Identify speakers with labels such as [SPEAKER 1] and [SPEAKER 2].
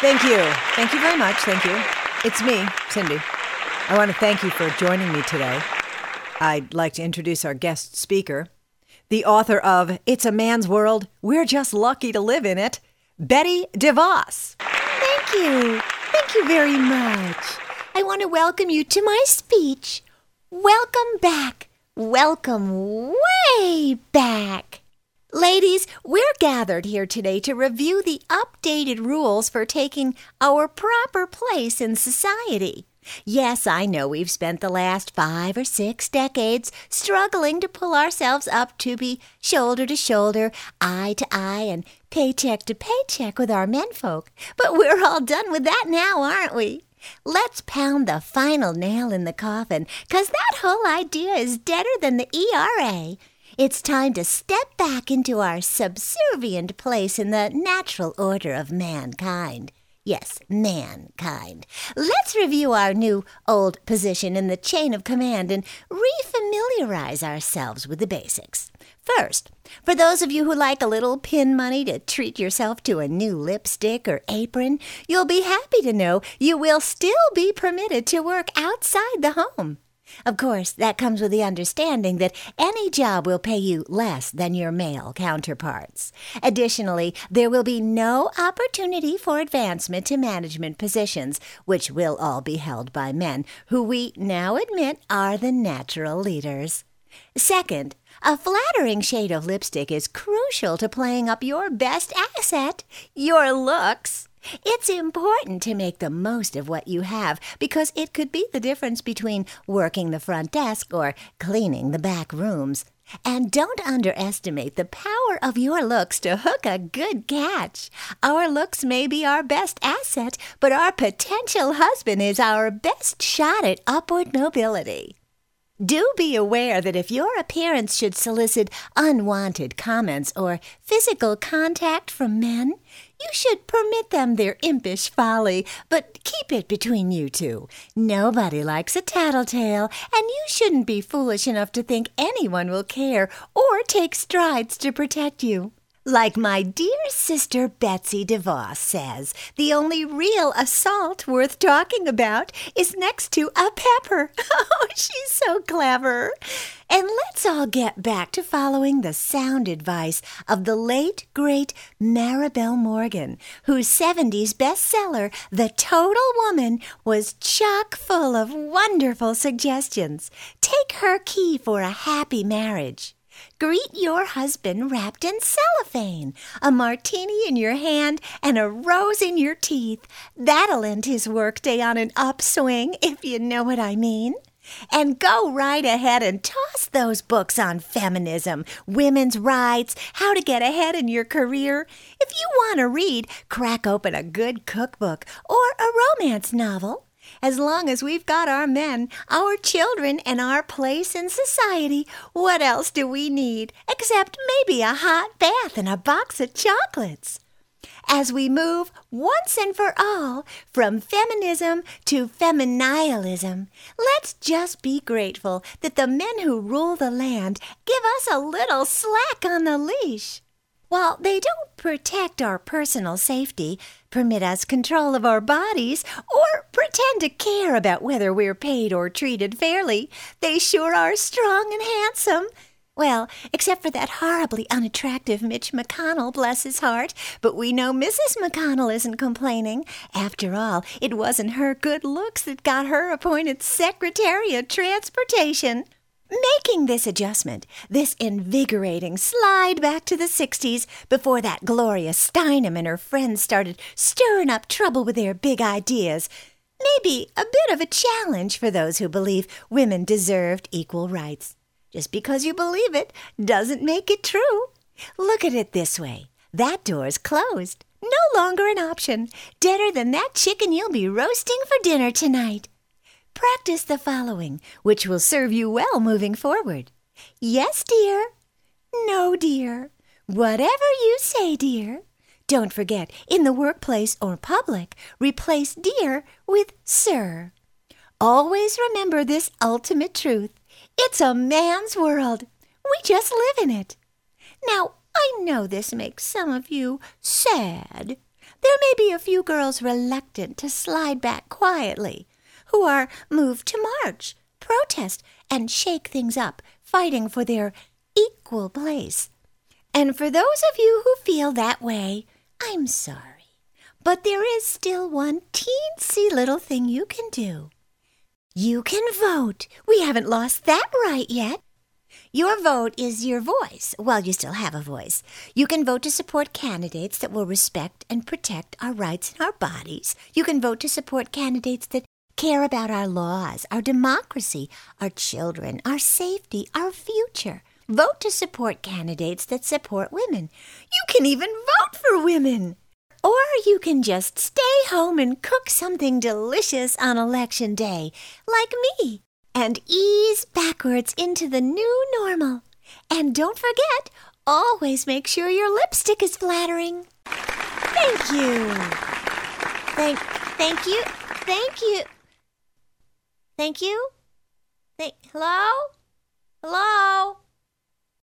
[SPEAKER 1] Thank you. Thank you very much. Thank you. It's me, Cindy. I want to thank you for joining me today. I'd like to introduce our guest speaker, the author of It's a Man's World, We're Just Lucky to Live in It, Betty DeVos.
[SPEAKER 2] Thank you. Thank you very much. I want to welcome you to my speech. Welcome back. Welcome way back. Ladies, we're gathered here today to review the updated rules for taking our proper place in society. Yes, I know we've spent the last five or six decades struggling to pull ourselves up to be shoulder to shoulder, eye to eye, and paycheck to paycheck with our menfolk. But we're all done with that now, aren't we? Let's pound the final nail in the coffin, 'cause that whole idea is deader than the ERA. It's time to step back into our subservient place in the natural order of mankind. Yes, mankind. Let's review our new old position in the chain of command and refamiliarize ourselves with the basics. First, for those of you who like a little pin money to treat yourself to a new lipstick or apron, you'll be happy to know you will still be permitted to work outside the home. Of course, that comes with the understanding that any job will pay you less than your male counterparts. Additionally, there will be no opportunity for advancement to management positions, which will all be held by men, who we now admit are the natural leaders. Second, a flattering shade of lipstick is crucial to playing up your best asset, your looks. It's important to make the most of what you have because it could be the difference between working the front desk or cleaning the back rooms. And don't underestimate the power of your looks to hook a good catch. Our looks may be our best asset, but our potential husband is our best shot at upward mobility. Do be aware that if your appearance should solicit unwanted comments or physical contact from men, you should permit them their impish folly, but keep it between you two. Nobody likes a tattletale, and you shouldn't be foolish enough to think anyone will care or take strides to protect you. Like my dear sister Betsy DeVos says, the only real assault worth talking about is next to a pepper. Oh, she's so clever. And let's all get back to following the sound advice of the late, great Marabel Morgan, whose 70s bestseller, The Total Woman, was chock full of wonderful suggestions. Take her key for a happy marriage. Greet your husband wrapped in cellophane, a martini in your hand, and a rose in your teeth. That'll end his workday on an upswing, if you know what I mean. And go right ahead and toss those books on feminism, women's rights, how to get ahead in your career. If you want to read, crack open a good cookbook or a romance novel. As long as we've got our men, our children, and our place in society, what else do we need except maybe a hot bath and a box of chocolates? As we move once and for all from feminism to feminialism, let's just be grateful that the men who rule the land give us a little slack on the leash. While they don't protect our personal safety, permit us control of our bodies, or pretend to care about whether we're paid or treated fairly, they sure are strong and handsome. Well, except for that horribly unattractive Mitch McConnell, bless his heart. But we know Mrs. McConnell isn't complaining. After all, it wasn't her good looks that got her appointed Secretary of Transportation. Making this adjustment, this invigorating slide back to the 60s before that Gloria Steinem and her friends started stirring up trouble with their big ideas, may be a bit of a challenge for those who believe women deserved equal rights. Just because you believe it doesn't make it true. Look at it this way that door's closed. No longer an option. Deader than that chicken you'll be roasting for dinner tonight. Practice the following, which will serve you well moving forward. Yes, dear. No, dear. Whatever you say, dear. Don't forget, in the workplace or public, replace dear with sir. Always remember this ultimate truth. It's a man's world. We just live in it. Now, I know this makes some of you sad, there may be a few girls reluctant to slide back quietly, who are moved to march, protest, and shake things up, fighting for their equal place. And for those of you who feel that way, I'm sorry. But there is still one teensy little thing you can do. You can vote. We haven't lost that right yet. Your vote is your voice, while you still have a voice. You can vote to support candidates that will respect and protect our rights and our bodies. You can vote to support candidates that care about our laws, our democracy, our children, our safety, our future. Vote to support candidates that support women. You can even vote for women. Or you can just stay home and cook something delicious on election day, like me, and ease backwards into the new normal. And don't forget, always make sure your lipstick is flattering. Thank you. Thank, thank you. Thank you. Thank you. Thank. Hello. Hello.